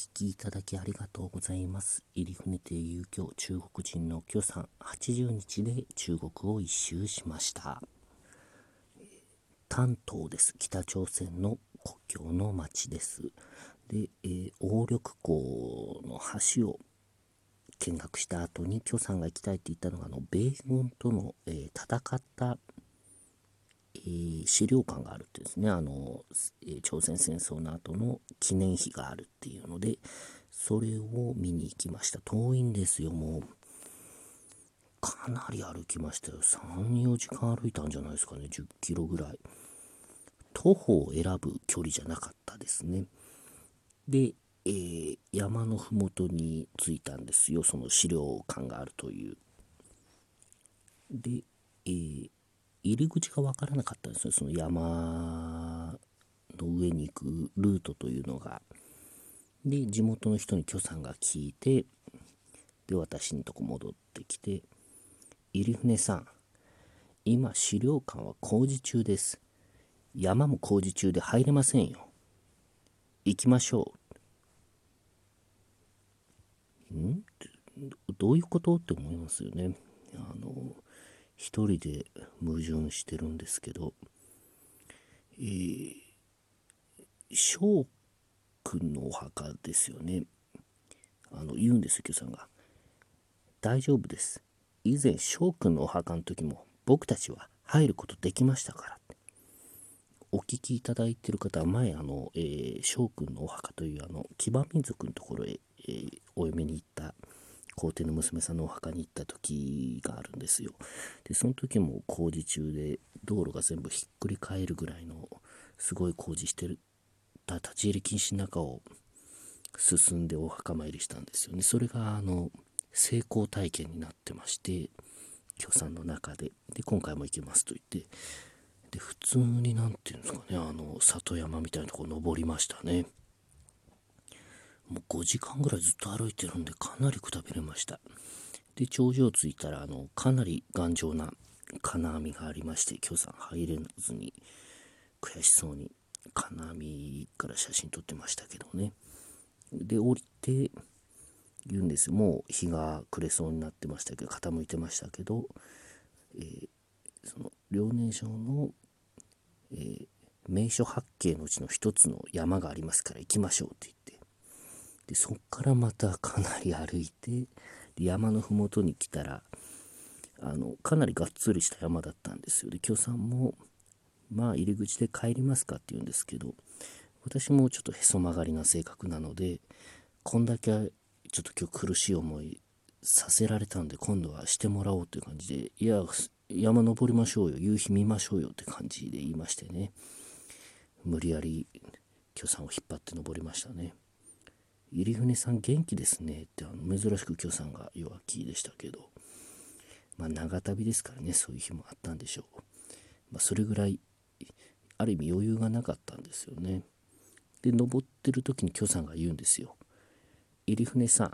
聞きいただきありがとうございます。入船亭遊興中国人の許さん、80日で中国を一周しました。丹東です。北朝鮮の国境の町です。で、えー、鴨緑港の橋を見学した後に許さんが行きたいって言ったのが、あの、米軍との、えー戦った資料館があるってですね。あの、え朝鮮戦争の後の記念碑があるっていうのでそれを見に行きました。遠いんですよもう。かなり歩きましたよ。34時間歩いたんじゃないですかね。10キロぐらい。徒歩を選ぶ距離じゃなかったですね。で、えー山のふもとに着いたんですよ。その資料館があるという。で、えー入り口が分からなかったんですよ。その山の上に行くルートというのが。で地元の人に許さんが聞いてで私のとこ戻ってきて「入船さん今資料館は工事中です。山も工事中で入れませんよ。行きましょう」ん？どういうこと？って思いますよね。一人で矛盾してるんですけど、えー、翔くんのお墓ですよね。あの、言うんですよ、キョさんが。大丈夫です。以前、翔くんのお墓の時も、僕たちは入ることできましたから。お聞きいただいてる方は、前、あの、えー、翔くんのお墓という、あの、騎馬民族のところへ、えーお嫁に行った、皇帝の娘さんのお墓に行った時があるんですよ。でその時も工事中で道路が全部ひっくり返るぐらいのすごい工事してるた立ち入り禁止の中を進んでお墓参りしたんですよね。それがあの成功体験になってまして許さんの中でで今回も行きますと言ってで普通に何て言うんですかねあの里山みたいなとこ登りましたね。もう5時間ぐらいずっと歩いてるんでかなりくたびれました。で頂上着いたらあのかなり頑丈な金網がありまして今日さん入れずに悔しそうに金網から写真撮ってましたけどね。で降りて言うんですもう日が暮れそうになってましたけど傾いてましたけど、えーその遼寧省の、えー名所八景のうちの一つの山がありますから行きましょうって言ってでそっからまたかなり歩いて山の麓に来たらあのかなりがっつりした山だったんですよ。で今日さんもまあ入り口で帰りますかって言うんですけど私もちょっとへそ曲がりな性格なのでこんだけちょっと今日苦しい思いさせられたんで今度はしてもらおうという感じでいや山登りましょうよ夕日見ましょうよって感じで言いましてね。無理やり許さんを引っ張って登りましたね。入船さん元気ですね。ってあの珍しく許さんが弱気でしたけど。まあ長旅ですからねそういう日もあったんでしょう、まあ、それぐらいある意味余裕がなかったんですよね。で登ってる時に許さんが言うんですよ。入船さん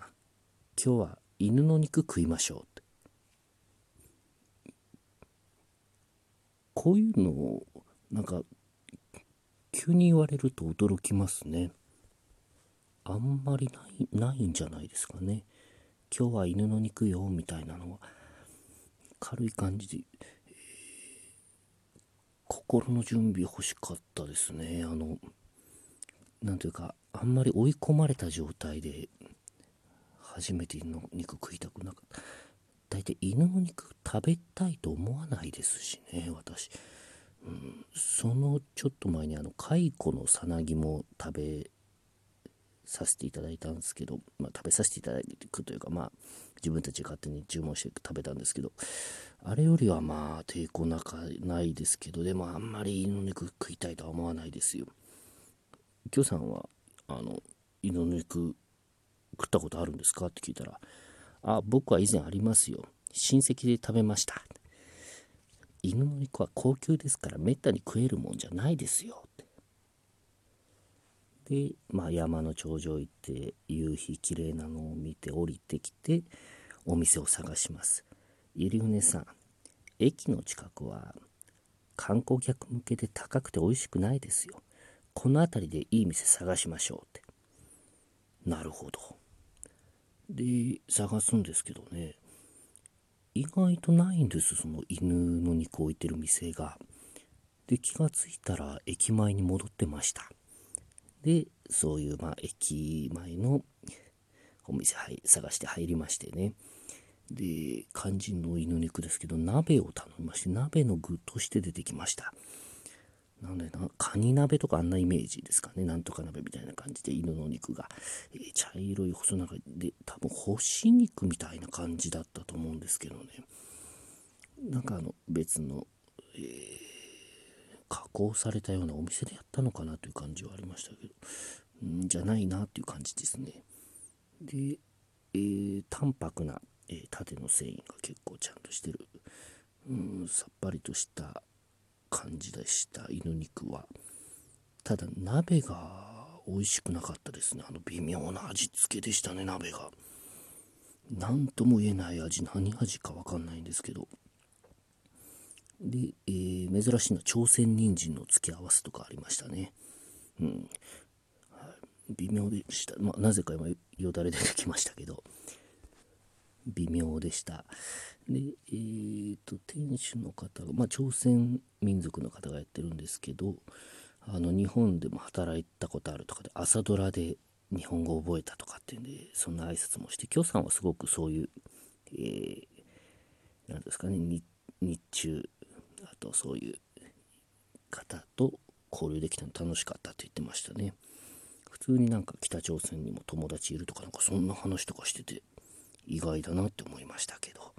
今日は犬の肉食いましょうって。こういうのをなんか急に言われると驚きますね。あんまりないないんじゃないですかね。今日は犬の肉よみたいなのは。軽い感じで、えー心の準備欲しかったですね。あのなんていうかあんまり追い込まれた状態で初めて犬の肉食いたくなかった。大体犬の肉食べたいと思わないですしね私、うん、そのちょっと前にあの蚕のさなぎも食べさせていただいたんですけど、まあ、食べさせていただくというかまあ自分たちが勝手に注文して食べたんですけどあれよりはまあ抵抗なかないですけどでもあんまり犬の肉食いたいとは思わないですよ。きょさんはあの犬の肉食ったことあるんですか？って聞いたらあ僕は以前ありますよ。親戚で食べました。犬の肉は高級ですからめったに食えるもんじゃないですよ。ってで、まあ、山の頂上行って夕日綺麗なのを見て降りてきてお店を探します。入船さん駅の近くは観光客向けで高くて美味しくないですよ。この辺りでいい店探しましょうって。なるほど。で探すんですけどね。意外とないんですその犬の肉を置いてる店が。で気がついたら駅前に戻ってました。でそういうまあ駅前のお店探して入りましてねで肝心の犬肉ですけど鍋を頼みまして鍋の具として出てきましたなんでな、カニ鍋とかあんなイメージですかね。なんとか鍋みたいな感じで犬の肉が、えー、茶色い細長いで、多分干し肉みたいな感じだったと思うんですけどね。なんかあの別の、えー、加工されたようなお店でやったのかなという感じはありましたけど、んじゃないなっていう感じですね。で、えー、淡白な、えー、縦の繊維が結構ちゃんとしてる、うん、さっぱりとした感じでした。犬肉は。ただ鍋が美味しくなかったですね。あの微妙な味付けでしたね鍋が。何とも言えない味何味か分かんないんですけど。で、えー、珍しいのは朝鮮人参の付け合わせとかありましたね。うん。微妙でした、まあ、なぜか今よだれ出てきましたけど。微妙でした。で、えーと、店主の方が、まあ、朝鮮民族の方がやってるんですけどあの日本でも働いたことあるとかで朝ドラで日本語を覚えたとかっていうんでそんな挨拶もして許さんはすごくそういう、えー、なんですかね日中とそういう方と交流できたの楽しかったって言ってましたね。普通になんか北朝鮮にも友達いるとかなんかそんな話とかしてて意外だなって思いましたけど。